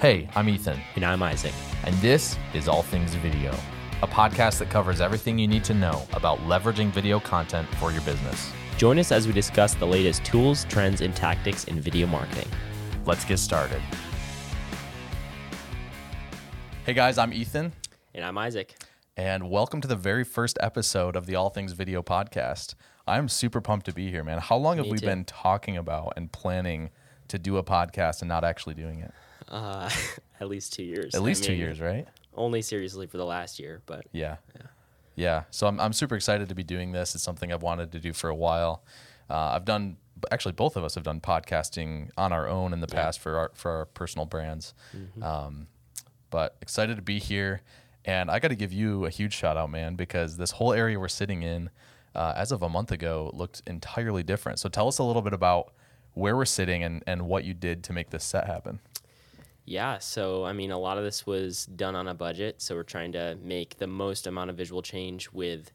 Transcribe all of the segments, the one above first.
Hey, I'm Ethan, And I'm Isaac. and this is All Things Video, a podcast that covers everything you need to know about leveraging video content for your business. Join us as we discuss the latest tools, trends, and tactics in video marketing. Let's get started. Hey guys, I'm Ethan, And I'm Isaac. and welcome to the very first episode of the All Things Video podcast. I'm super pumped to be here, man. How long have Me we too. been talking about and planning to do a podcast and not actually doing it? Uh, at least two years. At I least two years, right? Only seriously for the last year, but Yeah. Yeah. So I'm, I'm super excited to be doing this. It's something I've wanted to do for a while. Uh, I've done, actually, both of us have done podcasting on our own in the past for our, for our personal brands. Um, but excited to be here. And I got to give you a huge shout out, man, because this whole area we're sitting in, uh, as of a month ago, looked entirely different. So tell us a little bit about where we're sitting and, and what you did to make this set happen. Yeah. So, I mean, a lot of this was done on a budget. So, we're trying to make the most amount of visual change with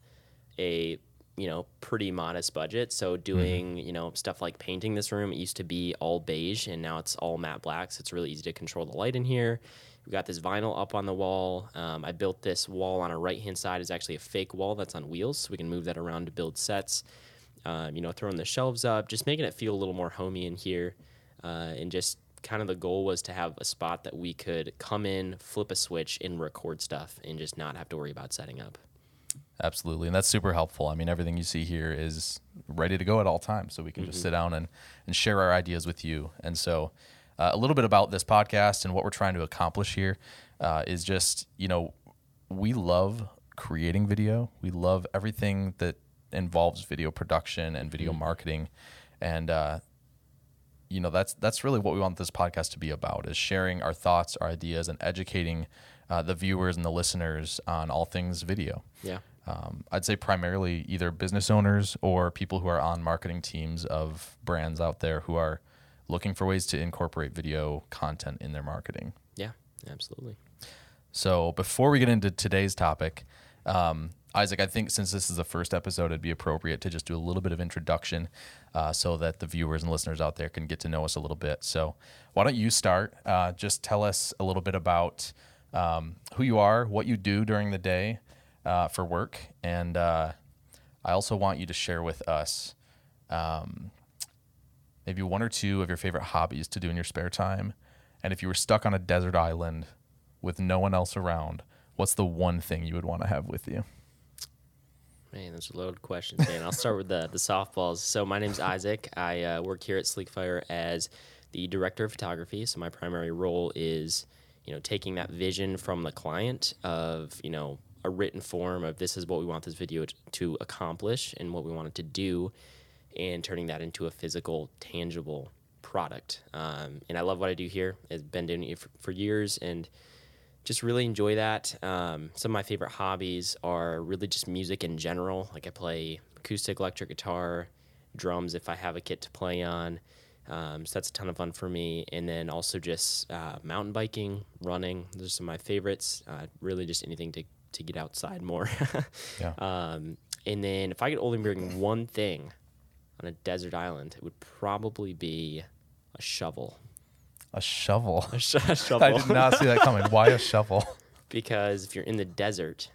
a, you know, pretty modest budget. So, doing, you know, stuff like painting this room, it used to be all beige and now it's all matte black. So, it's really easy to control the light in here. We got this vinyl up on the wall. Um, I built this wall on our right hand side is actually a fake wall that's on wheels, so we can move that around to build sets. Um, you know, throwing the shelves up, just making it feel a little more homey in here, uh, and just kind of the goal was to have a spot that we could come in, flip a switch, and record stuff, and just not have to worry about setting up. Absolutely. And that's super helpful. I mean, everything you see here is ready to go at all times. So we can just sit down and, and share our ideas with you. And so, uh, a little bit about this podcast and what we're trying to accomplish here uh, is just, you know, we love creating video, we love everything that involves video production and video marketing. And, uh, you know that's that's really what we want this podcast to be about is sharing our thoughts our ideas and educating uh, the viewers and the listeners on all things video Yeah. um, I'd say primarily either business owners or people who are on marketing teams of brands out there who are looking for ways to incorporate video content in their marketing. Yeah. Absolutely. So before we get into today's topic, um, Isaac, I think since this is the first episode, it'd be appropriate to just do a little bit of introduction uh, so that the viewers and listeners out there can get to know us a little bit. So why don't you start? Uh, just tell us a little bit about um, who you are, what you do during the day uh, for work, and uh, I also want you to share with us um, maybe one or two of your favorite hobbies to do in your spare time. And if you were stuck on a desert island with no one else around, what's the one thing you would want to have with you? Man, those are loaded questions, man. I'll start with the the softballs. So my name's Isaac. I uh, work here at Sleekfire as the director of photography. So my primary role is, you know, taking that vision from the client of, you know, a written form of this is what we want this video to accomplish and what we want it to do, and turning that into a physical, tangible product. Um, and I love what I do here. I've been doing it for, for years, and just really enjoy that. Um, some of my favorite hobbies are really just music in general. Like I play acoustic electric guitar, drums if I have a kit to play on. Um, so that's a ton of fun for me. And then also just uh, mountain biking, running. Those are some of my favorites. Uh, really just anything to, to get outside more. Yeah. um, and then if I could only bring one thing on a desert island, it would probably be a shovel. A shovel. A, sh- a shovel. I did not see that coming. Why a shovel? because if you're in the desert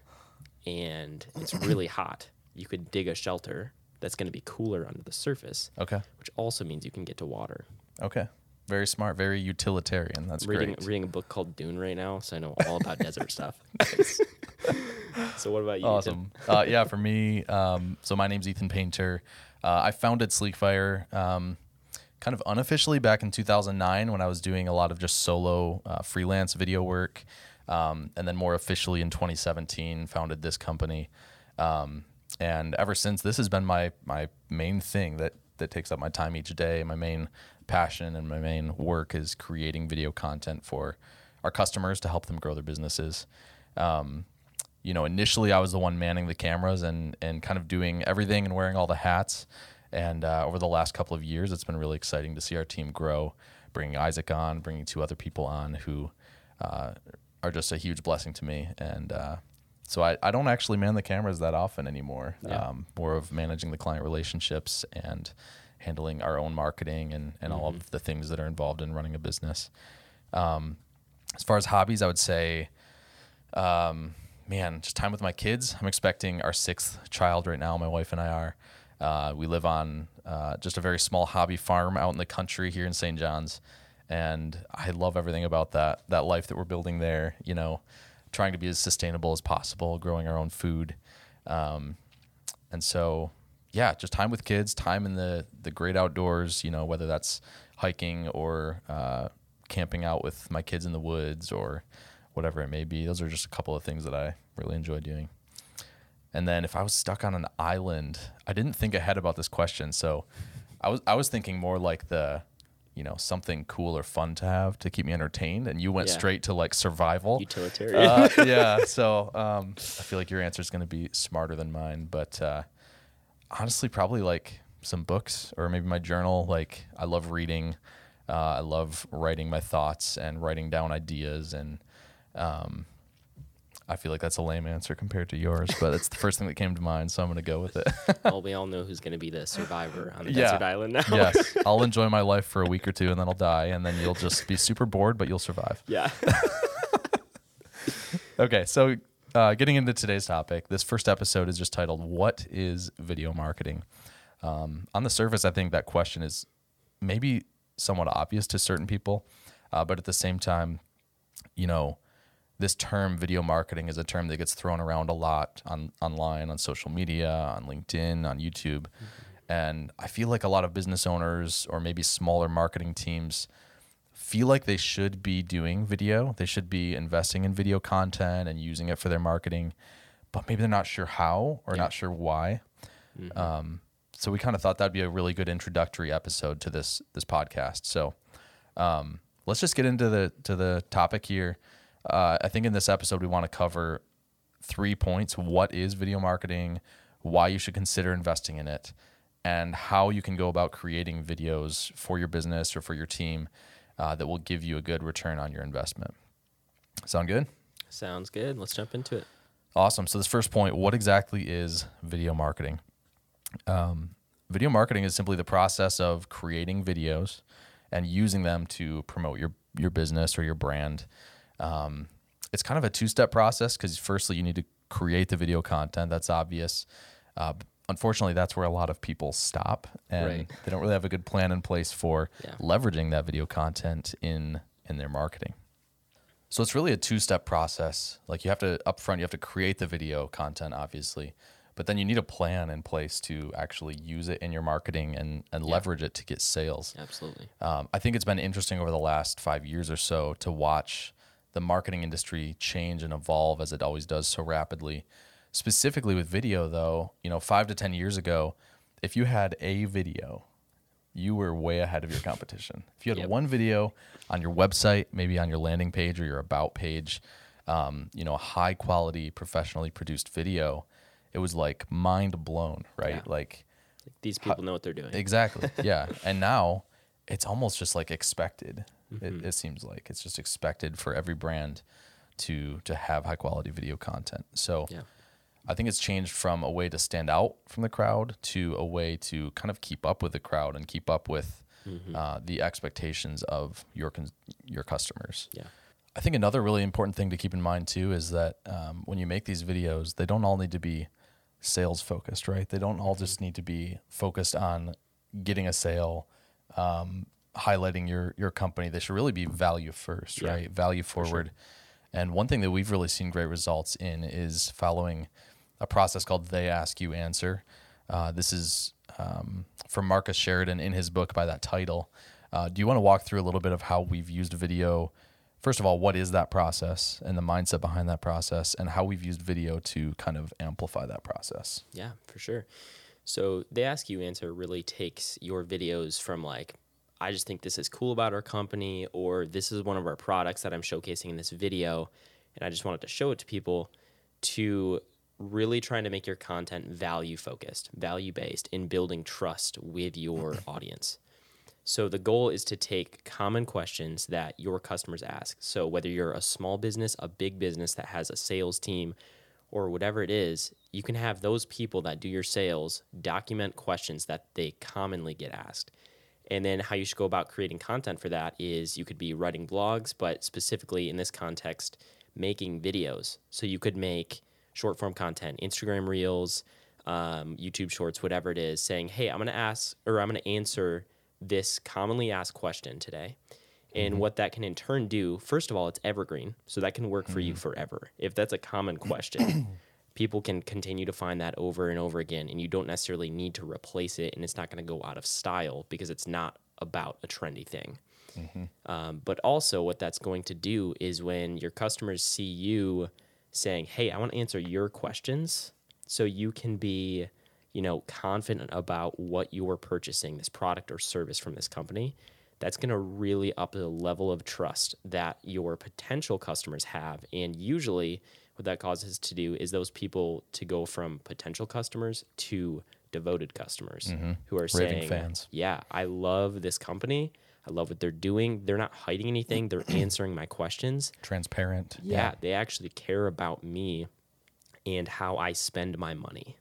and it's really hot, you could dig a shelter that's going to be cooler under the surface, Okay. which also means you can get to water. Okay. Very smart. Very utilitarian. That's reading great. reading a book called Dune right now, so I know all about desert stuff. so what about you? Awesome. Uh, yeah, for me, um, so my name's Ethan Painter. Uh, I founded Sleekfire um, kind of unofficially back in 2009 when I was doing a lot of just solo uh, freelance video work. Um, and then more officially in 2017, founded this company. Um, and ever since, this has been my, my main thing that, that takes up my time each day. My main passion and my main work is creating video content for our customers to help them grow their businesses. Um, you know, initially I was the one manning the cameras and and kind of doing everything and wearing all the hats. And uh, over the last couple of years, it's been really exciting to see our team grow, bringing Isaac on, bringing two other people on who uh, are just a huge blessing to me. And uh, so I, I don't actually man the cameras that often anymore. Yeah. Um, more of managing the client relationships and handling our own marketing and, and all of the things that are involved in running a business. Um, as far as hobbies, I would say, um, man, just time with my kids. I'm expecting our sixth child right now. My wife and I are. Uh, we live on uh, just a very small hobby farm out in the country here in St. John's, and I love everything about that that life that we're building there. You know, trying to be as sustainable as possible, growing our own food, um, and so yeah, just time with kids, time in the the great outdoors. You know, whether that's hiking or uh, camping out with my kids in the woods or whatever it may be. Those are just a couple of things that I really enjoy doing. And then if I was stuck on an island, I didn't think ahead about this question. So I was I was thinking more like the you know something cool or fun to have to keep me entertained and you went Yeah. straight to like survival Utilitarian. uh, yeah so um, i feel like your answer is going to be smarter than mine but uh, honestly probably like some books or maybe my journal like i love reading uh, i love writing my thoughts and writing down ideas and um, i feel like that's a lame answer compared to yours but it's the first thing that came to mind so i'm going to go with it well, we all know who's going to be the survivor on the Yeah. desert island now. yes i'll enjoy my life for a week or two and then i'll die and then you'll just be super bored but you'll survive yeah. Okay, so uh, getting into today's topic, this first episode is just titled "What is video marketing?" Um, on the surface, I think that question is maybe somewhat obvious to certain people, uh, but at the same time, you know, this term video marketing is a term that gets thrown around a lot on online, on social media, on LinkedIn, on YouTube, and I feel like a lot of business owners or maybe smaller marketing teams feel like they should be doing video. They should be investing in video content and using it for their marketing, but maybe they're not sure how or not sure why. Um, so we kind of thought that'd be a really good introductory episode to this this podcast. So um, let's just get into the to the topic here. Uh, I think in this episode we want to cover three points: what is video marketing, why you should consider investing in it, and how you can go about creating videos for your business or for your team uh, that will give you a good return on your investment. Sound good? Sounds good. Let's jump into it. Awesome. So this first point, what exactly is video marketing? Um, video marketing is simply the process of creating videos and using them to promote your your business or your brand. Um, it's kind of a two step process because firstly you need to create the video content. That's obvious. Uh, unfortunately, that's where a lot of people stop, and Right. they don't really have a good plan in place for Yeah. leveraging that video content in in their marketing. So it's really a two-step process. Like you have to upfront, you have to create the video content, obviously, but then you need a plan in place to actually use it in your marketing and and leverage it to get sales. Absolutely. Um, I think it's been interesting over the last five years or so to watch the marketing industry change and evolve as it always does so rapidly. Specifically with video, though, you know, five to ten years ago, if you had a video, you were way ahead of your competition. If you had Yep. one video on your website, maybe on your landing page or your about page, um, you know, a high quality, professionally produced video, it was like mind blown, right? Yeah. Like These people know what they're doing. Exactly. Yeah. and now it's almost just like expected. Mm-hmm. It, it seems like it's just expected for every brand to to have high quality video content. So Yeah. I think it's changed from a way to stand out from the crowd to a way to kind of keep up with the crowd and keep up with Mm-hmm. uh, the expectations of your cons- your customers. Yeah. I think another really important thing to keep in mind too is that um, when you make these videos, they don't all need to be sales focused, right? They don't all just need to be focused on getting a sale, um, highlighting your your company. They should really be value first, Yeah, right? Value forward. And one thing that we've really seen great results in is following a process called "They Ask You Answer." Uh, this is um, from Marcus Sheridan in his book by that title. Uh, do you want to walk through a little bit of how we've used video? First of all, what is that process and the mindset behind that process, and how we've used video to kind of amplify that process? Yeah, for sure. So they ask you answer really takes your videos from like, I just think this is cool about our company, or this is one of our products that I'm showcasing in this video, and I just wanted to show it to people, to really trying to make your content value focused, value based in building trust with your audience. So the goal is to take common questions that your customers ask. So whether you're a small business, a big business that has a sales team, or whatever it is, you can have those people that do your sales document questions that they commonly get asked. And then how you should go about creating content for that is you could be writing blogs, but specifically in this context, making videos. So you could make short form content, Instagram reels, um, YouTube shorts, whatever it is, saying, hey, I'm going to ask or I'm going to answer this commonly asked question today. And what that can in turn do, first of all, it's evergreen. So that can work for you forever. If that's a common question, people can continue to find that over and over again. And you don't necessarily need to replace it. And it's not going to go out of style because it's not about a trendy thing. Um, but also, what that's going to do is when your customers see you saying, Hey, I want to answer your questions so you can be you know confident about what you're purchasing this product or service from this company that's going to really up the level of trust that your potential customers have and usually what that causes to do is those people to go from potential customers to devoted customers mm-hmm. who are saying fans. yeah i love this company i love what they're doing they're not hiding anything they're answering my questions Transparent. yeah, they actually care about me and how I spend my money.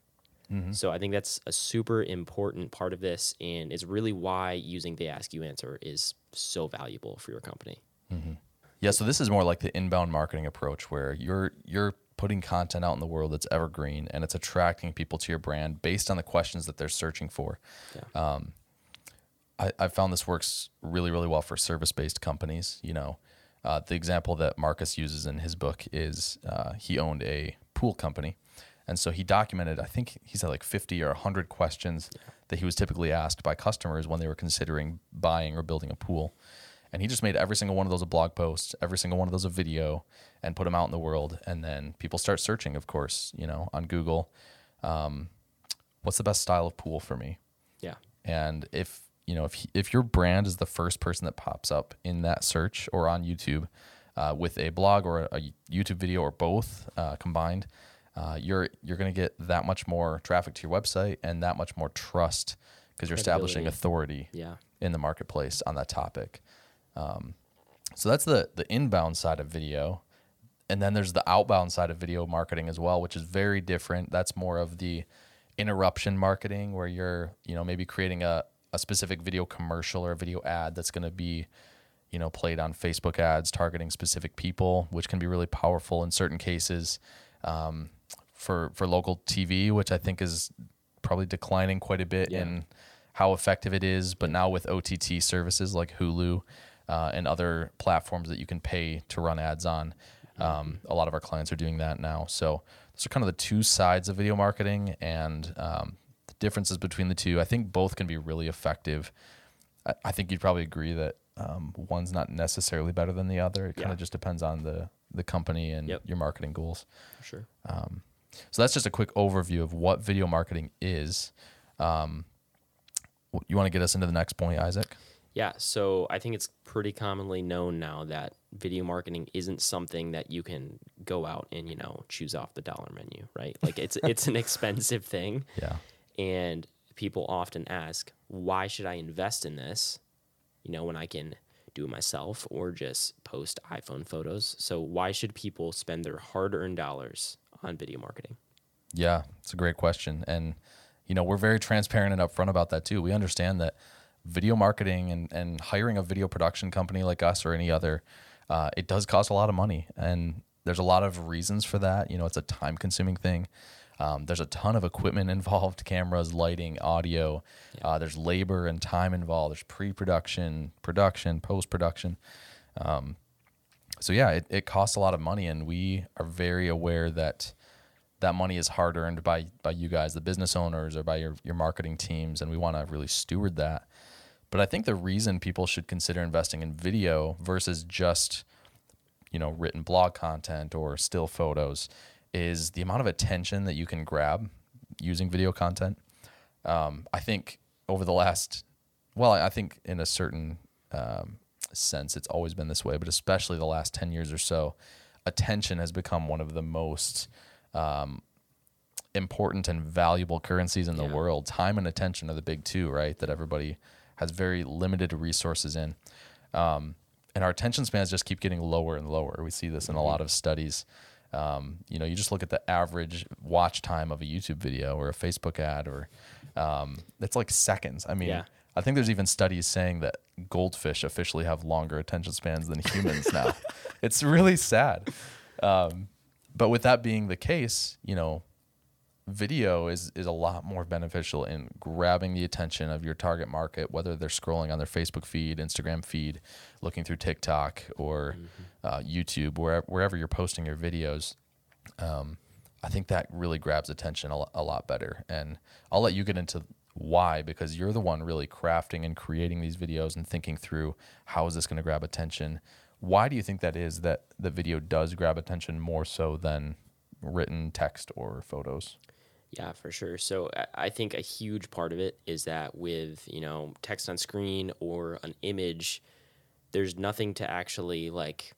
Mm-hmm. So I think that's a super important part of this, and is really why using the Ask You Answer is so valuable for your company. Mm-hmm. Yeah, so this is more like the inbound marketing approach where you're you're putting content out in the world that's evergreen and it's attracting people to your brand based on the questions that they're searching for. Um, I, I found this works really, really well for service based companies. You know, uh, the example that Marcus uses in his book is uh, he owned a pool company. And so he documented, I think he said like 50 or 100 questions that he was typically asked by customers when they were considering buying or building a pool. And he just made every single one of those a blog post, every single one of those a video, and put them out in the world. And then people start searching, of course, you know, on Google. Um, what's the best style of pool for me? Yeah. And if you know if he, if your brand is the first person that pops up in that search or on YouTube uh, with a blog or a, a YouTube video or both uh, combined, uh, you're you're going to get that much more traffic to your website and that much more trust because you're establishing authority Yeah. in the marketplace on that topic. Um, so that's the the inbound side of video, and then there's the outbound side of video marketing as well, which is very different. That's more of the interruption marketing where you're you know maybe creating a a specific video commercial or a video ad that's going to be you know played on Facebook ads targeting specific people, which can be really powerful in certain cases. Um, for for local TV, which I think is probably declining quite a bit Yeah. in how effective it is. But now with OTT services like Hulu uh, and other platforms that you can pay to run ads on, um, a lot of our clients are doing that now. So those are kind of the two sides of video marketing and um, the differences between the two. I think both can be really effective. I, I think you'd probably agree that um, one's not necessarily better than the other. It kind of just depends on the the company and Yep. your marketing goals. For sure. So that's just a quick overview of what video marketing is. Um, you want to get us into the next point, Isaac? Yeah, so I think it's pretty commonly known now that video marketing isn't something that you can go out and you know choose off the dollar menu, right? Like it's it's an expensive thing. Yeah. And people often ask, why should I invest in this? You know, when I can do it myself or just post iPhone photos. So, why should people spend their hard earned dollars on video marketing? Yeah, it's a great question. And, you know, we're very transparent and upfront about that too. We understand that video marketing and, and hiring a video production company like us or any other, uh, it does cost a lot of money. And there's a lot of reasons for that. You know, it's a time consuming thing. Um, there's a ton of equipment involved cameras, lighting, audio. Uh, there's labor and time involved. There's pre production, production, post production. so yeah, it, it costs a lot of money, and we are very aware that that money is hard earned by by you guys, the business owners, or by your your marketing teams, and we want to really steward that. But I think the reason people should consider investing in video versus just you know written blog content or still photos is the amount of attention that you can grab using video content. Um, I think over the last, well, I think in a certain um, sense, it's always been this way, but especially the last 10 years or so, attention has become one of the most um, important and valuable currencies in the Yeah. world. Time and attention are the big two, right? That everybody has very limited resources in. Um, and our attention spans just keep getting lower and lower. We see this in a lot of studies. Um, you know, you just look at the average watch time of a YouTube video or a Facebook ad, or um, it's like seconds. I mean, Yeah. I think there's even studies saying that goldfish officially have longer attention spans than humans now. It's really sad. Um, but with that being the case, you know, video is is a lot more beneficial in grabbing the attention of your target market, whether they're scrolling on their Facebook feed, Instagram feed, looking through TikTok or uh, YouTube, wherever wherever you're posting your videos. Um, I think that really grabs attention a, a lot better. And I'll let you get into why because you're the one really crafting and creating these videos and thinking through how is this going to grab attention. Why do you think that is that the video does grab attention more so than written text or photos? Yeah, for sure. So I- think a huge part of it is that with you know text on screen or an image, there's nothing to actually like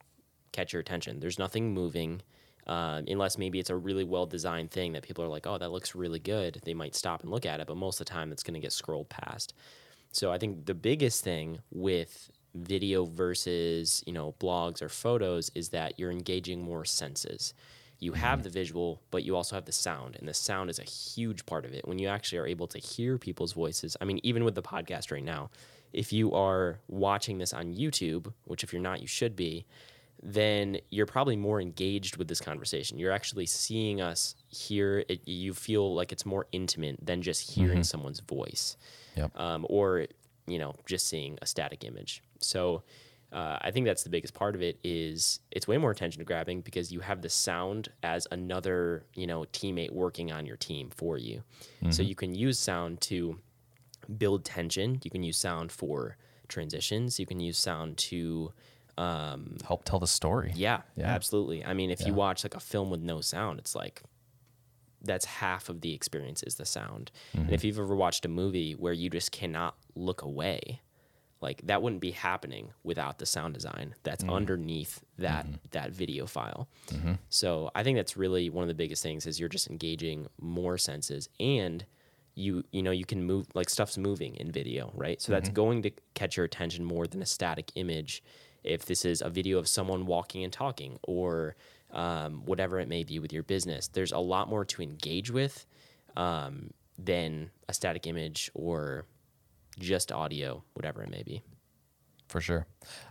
catch your attention. There's nothing moving, uh, unless maybe it's a really well designed thing that people are like, oh, that looks really good. They might stop and look at it, but most of the time it's going to get scrolled past. So I think the biggest thing with video versus you know blogs or photos is that you're engaging more senses. You have the visual, but you also have the sound, and the sound is a huge part of it. When you actually are able to hear people's voices, I mean, even with the podcast right now, if you are watching this on YouTube, which if you're not, you should be, then you're probably more engaged with this conversation. You're actually seeing us here. It, you feel like it's more intimate than just hearing someone's voice, Yep. um, or you know, just seeing a static image. So. Uh, I think that's the biggest part of it is it's way more attention to grabbing because you have the sound as another you know teammate working on your team for you. So you can use sound to build tension. You can use sound for transitions. You can use sound to um, Help tell the story. yeah, Yeah. absolutely. I mean, if you watch like a film with no sound, it's like that's half of the experience is the sound. And if you've ever watched a movie where you just cannot look away, like that wouldn't be happening without the sound design that's underneath that that video file. So I think that's really one of the biggest things is you're just engaging more senses and you you know you can move like stuff's moving in video, right? So that's going to catch your attention more than a static image if this is a video of someone walking and talking or um, whatever it may be with your business. There's a lot more to engage with um, than a static image or just audio, whatever it may be. For sure.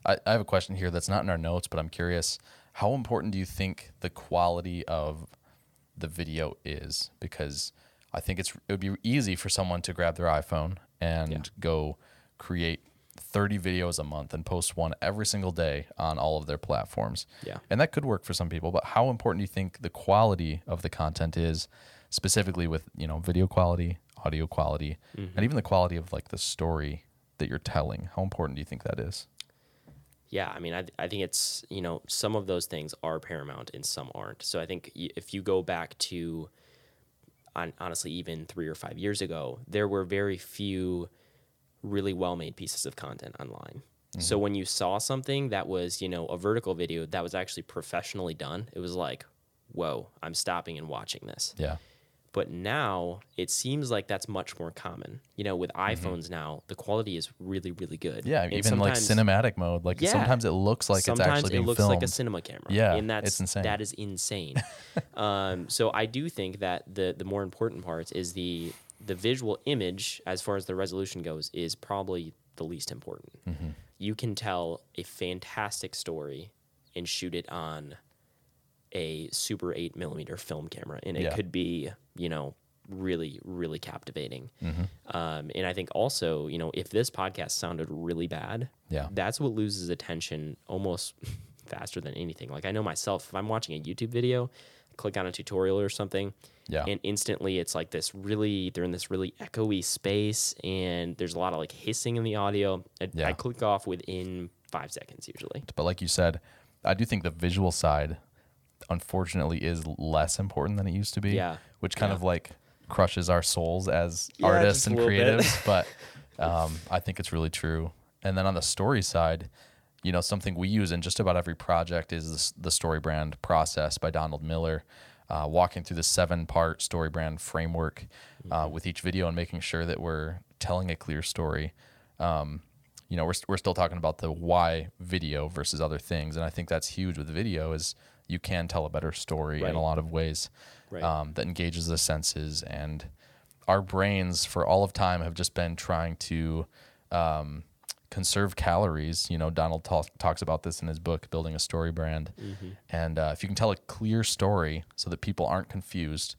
I, I have a question here that's not in our notes, but I'm curious. How important do you think the quality of the video is? Because I think it's it would be easy for someone to grab their iPhone and Yeah. go create 30 videos a month and post one every single day on all of their platforms. Yeah. And that could work for some people, but how important do you think the quality of the content is specifically with, you know, video quality, audio quality, and mm-hmm. even the quality of like the story that you're telling? How important do you think that is? Yeah, I mean, I, I think it's, you know, some of those things are paramount and some aren't. So I think if you go back to, on, honestly, even three or five years ago, there were very few really well made pieces of content online. Mm-hmm. So when you saw something that was, you know, a vertical video that was actually professionally done, it was like, whoa, I'm stopping and watching this. Yeah. But now it seems like that's much more common. You know, with iPhones now, the quality is really, really good. Mm-hmm. Yeah, And even like cinematic mode. Like Yeah. sometimes it looks like it's actually being it looks filmed. like a cinema camera. Yeah, and that's it's insane. That is insane. um, so I do think that the the more important part is the the visual image, as far as the resolution goes, is probably the least important. Mm-hmm. You can tell a fantastic story and shoot it on a super eight millimeter film camera, and it Yeah. could be you know really really captivating. Mm-hmm. Um, and I think also you know if this podcast sounded really bad, Yeah. that's what loses attention almost faster than anything. Like I know myself, if I'm watching a YouTube video, click on a tutorial or something, Yeah. and instantly it's like this really they're in this really echoey space, and there's a lot of like hissing in the audio. I, Yeah. I click off within five seconds usually. But like you said, I do think the visual side, unfortunately, is less important than it used to be. Yeah. Which kind Yeah. of like crushes our souls as Yeah, artists and creatives. but um, I think it's really true. And then on the story side, you know, something we use in just about every project is this, the story brand process by Donald Miller. Uh, walking through the seven part story brand framework uh, with each video and making sure that we're telling a clear story um, you know, we're, we're still talking about the why video versus other things. And I think that's huge with video is you can tell a better story Right. in a lot of ways Right. um, that engages the senses. And our brains for all of time have just been trying to um, conserve calories. You know, Donald talk, talks about this in his book, Building a Story Brand. And uh, if you can tell a clear story so that people aren't confused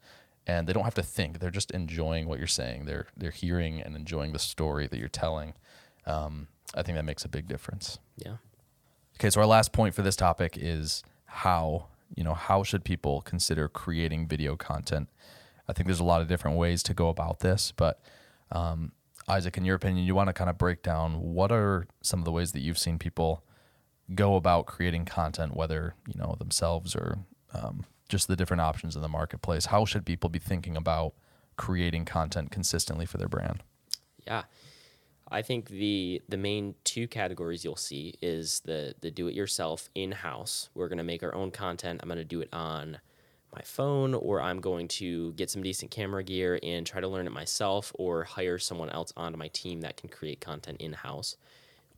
and they don't have to think, they're just enjoying what you're saying. They're they're hearing and enjoying the story that you're telling. Um, I think that makes a big difference. Yeah. Okay, so our last point for this topic is how, you know, how should people consider creating video content? I think there's a lot of different ways to go about this, but um, Isaac, in your opinion, you want to kind of break down what are some of the ways that you've seen people go about creating content, whether, you know, themselves or um, just the different options in the marketplace. How should people be thinking about creating content consistently for their brand? Yeah. I think the the main two categories you'll see is the the do it yourself in house. We're going to make our own content. I'm going to do it on my phone or I'm going to get some decent camera gear and try to learn it myself or hire someone else onto my team that can create content in house.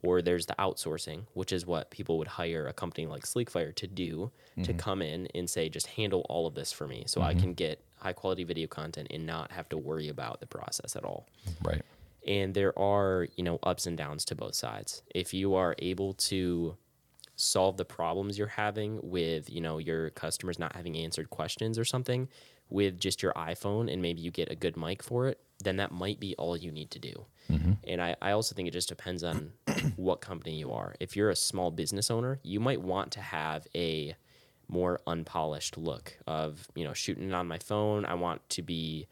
Or there's the outsourcing, which is what people would hire a company like Sleekfire to do to mm-hmm. come in and say, just handle all of this for me so I mm-hmm. can get high quality video content and not have to worry about the process at all Right. And there are you know ups and downs to both sides. If you are able to solve the problems you're having with you know your customers not having answered questions or something with just your iphone and maybe you get a good mic for it then that might be all you need to do. Mm-hmm. And I, I also think it just depends on what company you are. If you're a small business owner you might want to have a more unpolished look of you know shooting it on my phone. I want to be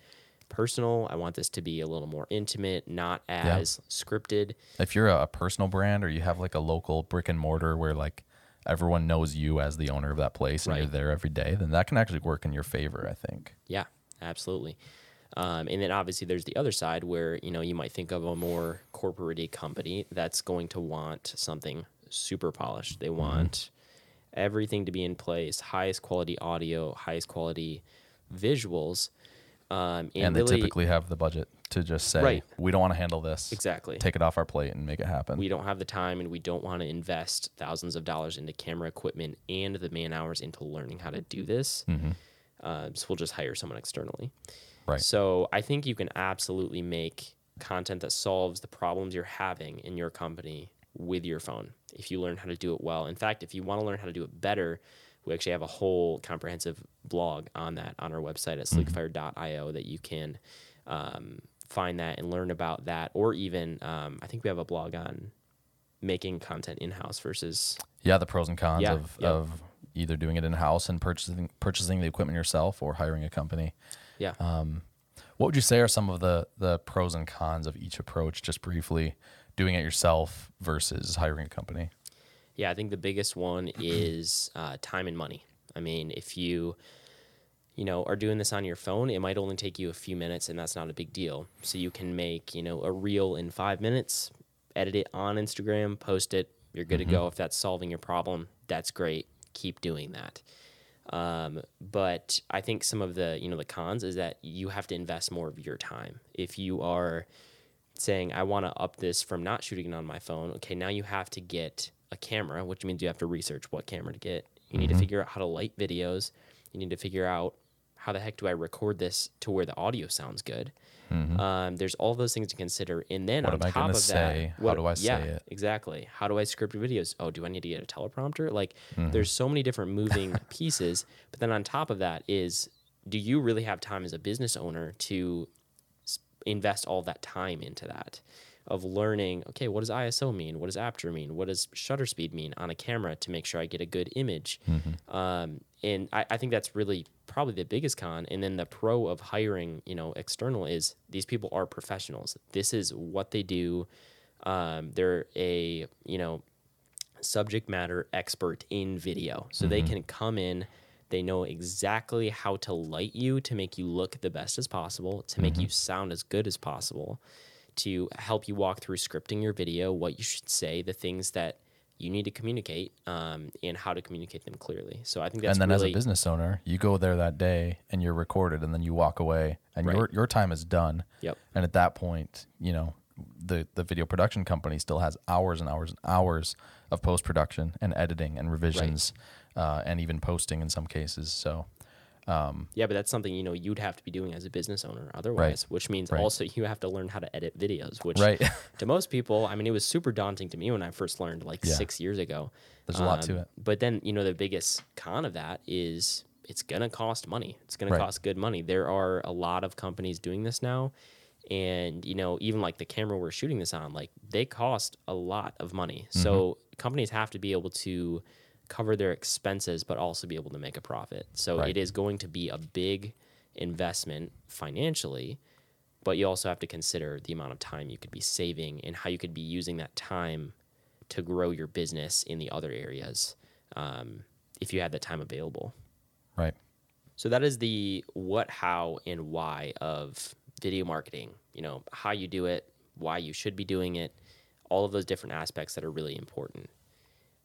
personal. I want this to be a little more intimate not as scripted. If you're a, a personal brand or you have like a local brick and mortar where like everyone knows you as the owner of that place and you're there every day, then that can actually work in your favor, I think. yeah absolutely. Um, and then obviously there's the other side where you know you might think of a more corporate company that's going to want something super polished. Mm-hmm. they want everything to be in place highest quality audio highest quality visuals um, and, And, really they typically have the budget to just say, Right. we don't want to handle this. exactly Take it off our plate and make it happen. we don't have the time and we don't want to invest thousands of dollars into camera equipment and the man hours into learning how to do this. Uh, so we'll just hire someone externally. Right. So I think you can absolutely make content that solves the problems you're having in your company with your phone if you learn how to do it well. In fact, if you want to learn how to do it better, we actually have a whole comprehensive blog on that on our website at sleekfire.io that you can um, find that and learn about that. Or even, um, I think we have a blog on making content in house versus yeah, the pros and cons Yeah, of, yep. of either doing it in house and purchasing purchasing the equipment yourself or hiring a company. yeah. What would you say are some of the the pros and cons of each approach, just briefly, doing it yourself versus hiring a company? Yeah, I think the biggest one is uh, time and money. I mean, if you, you know, are doing this on your phone, it might only take you a few minutes, and that's not a big deal. So you can make, you know, a reel in five minutes, edit it on Instagram, post it. You're good to go. If that's solving your problem, that's great. Keep doing that. Um, but I think some of the, you know, the cons is that you have to invest more of your time. If you are saying I want to up this from not shooting it on my phone. Okay, now you have to get a camera, which means you have to research what camera to get. You need to figure out how to light videos. You need to figure out how the heck do I record this to where the audio sounds good. Um, there's all those things to consider, and then What on top of say? that, How do I yeah, say it? exactly. How do I script videos? Oh, do I need to get a teleprompter? Like, Mm-hmm. there's so many different moving pieces. But then on top of that is, do you really have time as a business owner to invest all that time into that of learning okay what does iso mean? What does aperture mean? What does shutter speed mean on a camera to make sure i get a good image? Um, and I, I think that's really probably the biggest con. And then the pro of hiring you know external is these people are professionals. This is what they do. Um, they're a you know subject matter expert in video. So they can come in, they know exactly how to light you to make you look the best as possible, to make you sound as good as possible, to help you walk through scripting your video, what you should say, the things that you need to communicate, um, and how to communicate them clearly. So I think that's and then really as a business owner, you go there that day and you're recorded, and then you walk away, and Right. your your time is done. Yep. And at that point, you know, the the video production company still has hours and hours and hours of post production and editing and revisions, uh, and even posting in some cases. So, Um, Yeah, but that's something you know you'd have to be doing as a business owner otherwise, which means Right. also you have to learn how to edit videos. Which right. to most people, I mean, it was super daunting to me when I first learned like Yeah. six years ago. There's a lot to Um, it. But then you know the biggest con of that is it's gonna cost money. It's gonna Right. cost good money. There are a lot of companies doing this now, and you know even like the camera we're shooting this on, like they cost a lot of money. So Mm-hmm. companies have to be able to cover their expenses, but also be able to make a profit. So Right. it is going to be a big investment financially. But you also have to consider the amount of time you could be saving and how you could be using that time to grow your business in the other areas um, if you had the time available. Right. So that is the what, how, and why of video marketing. You know, how you do it, why you should be doing it, all of those different aspects that are really important.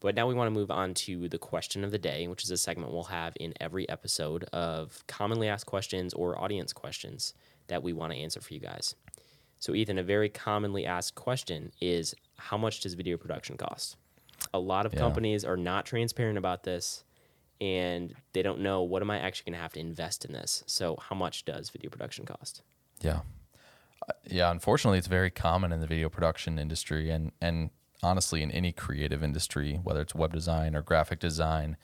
But now we want to move on to the question of the day, which is a segment we'll have in every episode of commonly asked questions or audience questions that we want to answer for you guys. So, Ethan, a very commonly asked question is how much does video production cost? A lot of Yeah. companies are not transparent about this and they don't know what am I actually going to have to invest in this. So, how much does video production cost? Yeah. Uh, Yeah, unfortunately, it's very common in the video production industry and, and honestly, in any creative industry, whether it's web design or graphic design,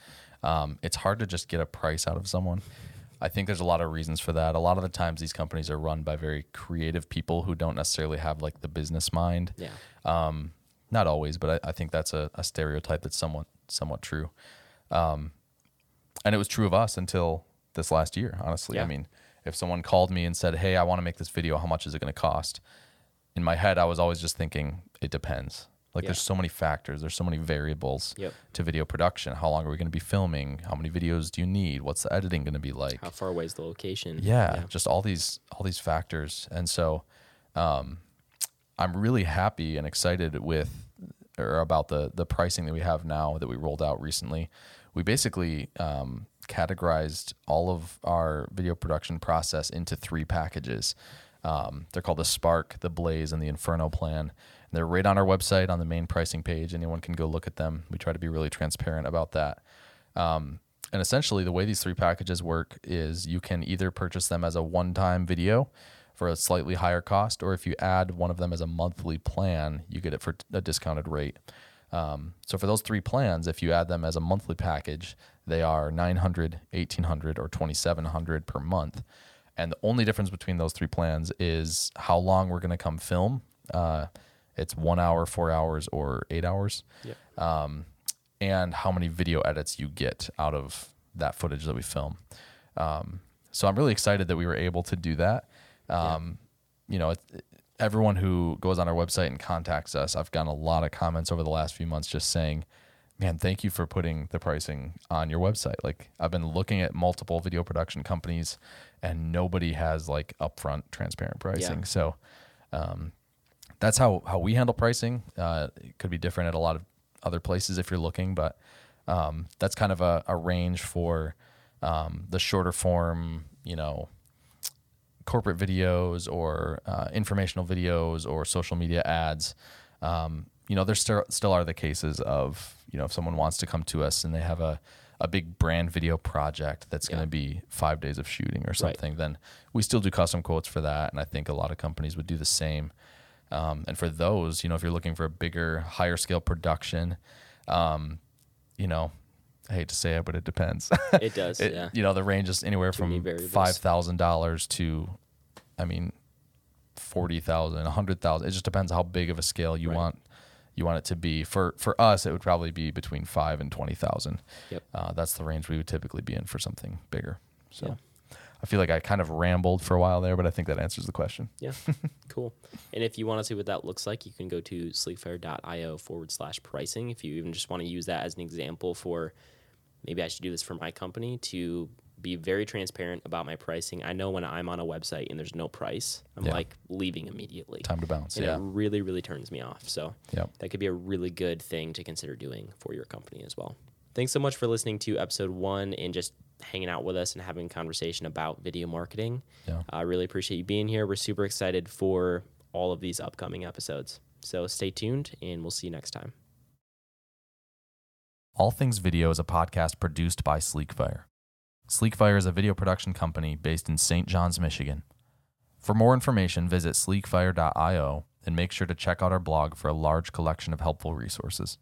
um, it's hard to just get a price out of someone. I think there's a lot of reasons for that. A lot of the times, these companies are run by very creative people who don't necessarily have like the business mind. Yeah. Um, not always, but I, I think that's a, a stereotype that's somewhat somewhat true. Um, and it was true of us until this last year. Honestly, I mean, if someone called me and said, "Hey, I want to make this video. How much is it going to cost?" In my head, I was always just thinking, "It depends." Like, Yeah. there's so many factors. There's so many variables Yep. to video production. How long are we going to be filming? How many videos do you need? What's the editing going to be like? How far away is the location? yeah, just all these all these factors and so um, i'm really happy and excited with or about the the pricing that we have now that we rolled out recently we basically um, categorized all of our video production process into three packages um, they're called the spark the blaze and the inferno plan they're right on our website on the main pricing page anyone can go look at them we try to be really transparent about that um, and essentially, the way these three packages work is you can either purchase them as a one time video for a slightly higher cost, or if you add one of them as a monthly plan, you get it for a discounted rate. Um, so for those three plans, if you add them as a monthly package, they are 900, 1800, or 2700 per month. And the only difference between those three plans is how long we're going to come film. Uh, it's one hour, four hours, or eight hours Yep. um, and how many video edits you get out of that footage that we film. Um, so I'm really excited that we were able to do that. Um, You know, it, everyone who goes on our website and contacts us, I've gotten a lot of comments over the last few months just saying, man, thank you for putting the pricing on your website. Like I've been looking at multiple video production companies and nobody has like upfront transparent pricing. So, um, that's how, how we handle pricing. Uh, it could be different at a lot of other places if you're looking, but um, that's kind of a, a range for um, the shorter form, you know, corporate videos or uh, informational videos or social media ads. Um, you know, there still still are the cases of you know if someone wants to come to us and they have a a big brand video project that's going to be five days of shooting or something, then we still do custom quotes for that, and I think a lot of companies would do the same. Um, and for those, you know, if you're looking for a bigger, higher scale production, um, you know, I hate to say it, but it depends. It does. It- yeah. You know, the range is anywhere Too from five thousand dollars to, I mean, forty thousand, a hundred thousand. It just depends how big of a scale you Right. want you want it to be. For for us, it would probably be between five and twenty thousand. Yep. Uh, that's the range we would typically be in for something bigger. So. Yeah. I feel like I kind of rambled for a while there, but I think that answers the question. Yeah, cool. And if you want to see what that looks like, you can go to sleekfire.io forward slash pricing. If you even just want to use that as an example for maybe I should do this for my company to be very transparent about my pricing. I know when I'm on a website and there's no price, I'm Yeah. like leaving immediately. Time to bounce. And yeah. it really, really turns me off. So Yep. that could be a really good thing to consider doing for your company as well. Thanks so much for listening to episode one and just hanging out with us and having a conversation about video marketing. Yeah. I really appreciate you being here. We're super excited for all of these upcoming episodes. So stay tuned and we'll see you next time. All Things Video is a podcast produced by Sleekfire. Sleekfire is a video production company based in St. John's, Michigan. For more information, visit sleekfire.io and make sure to check out our blog for a large collection of helpful resources.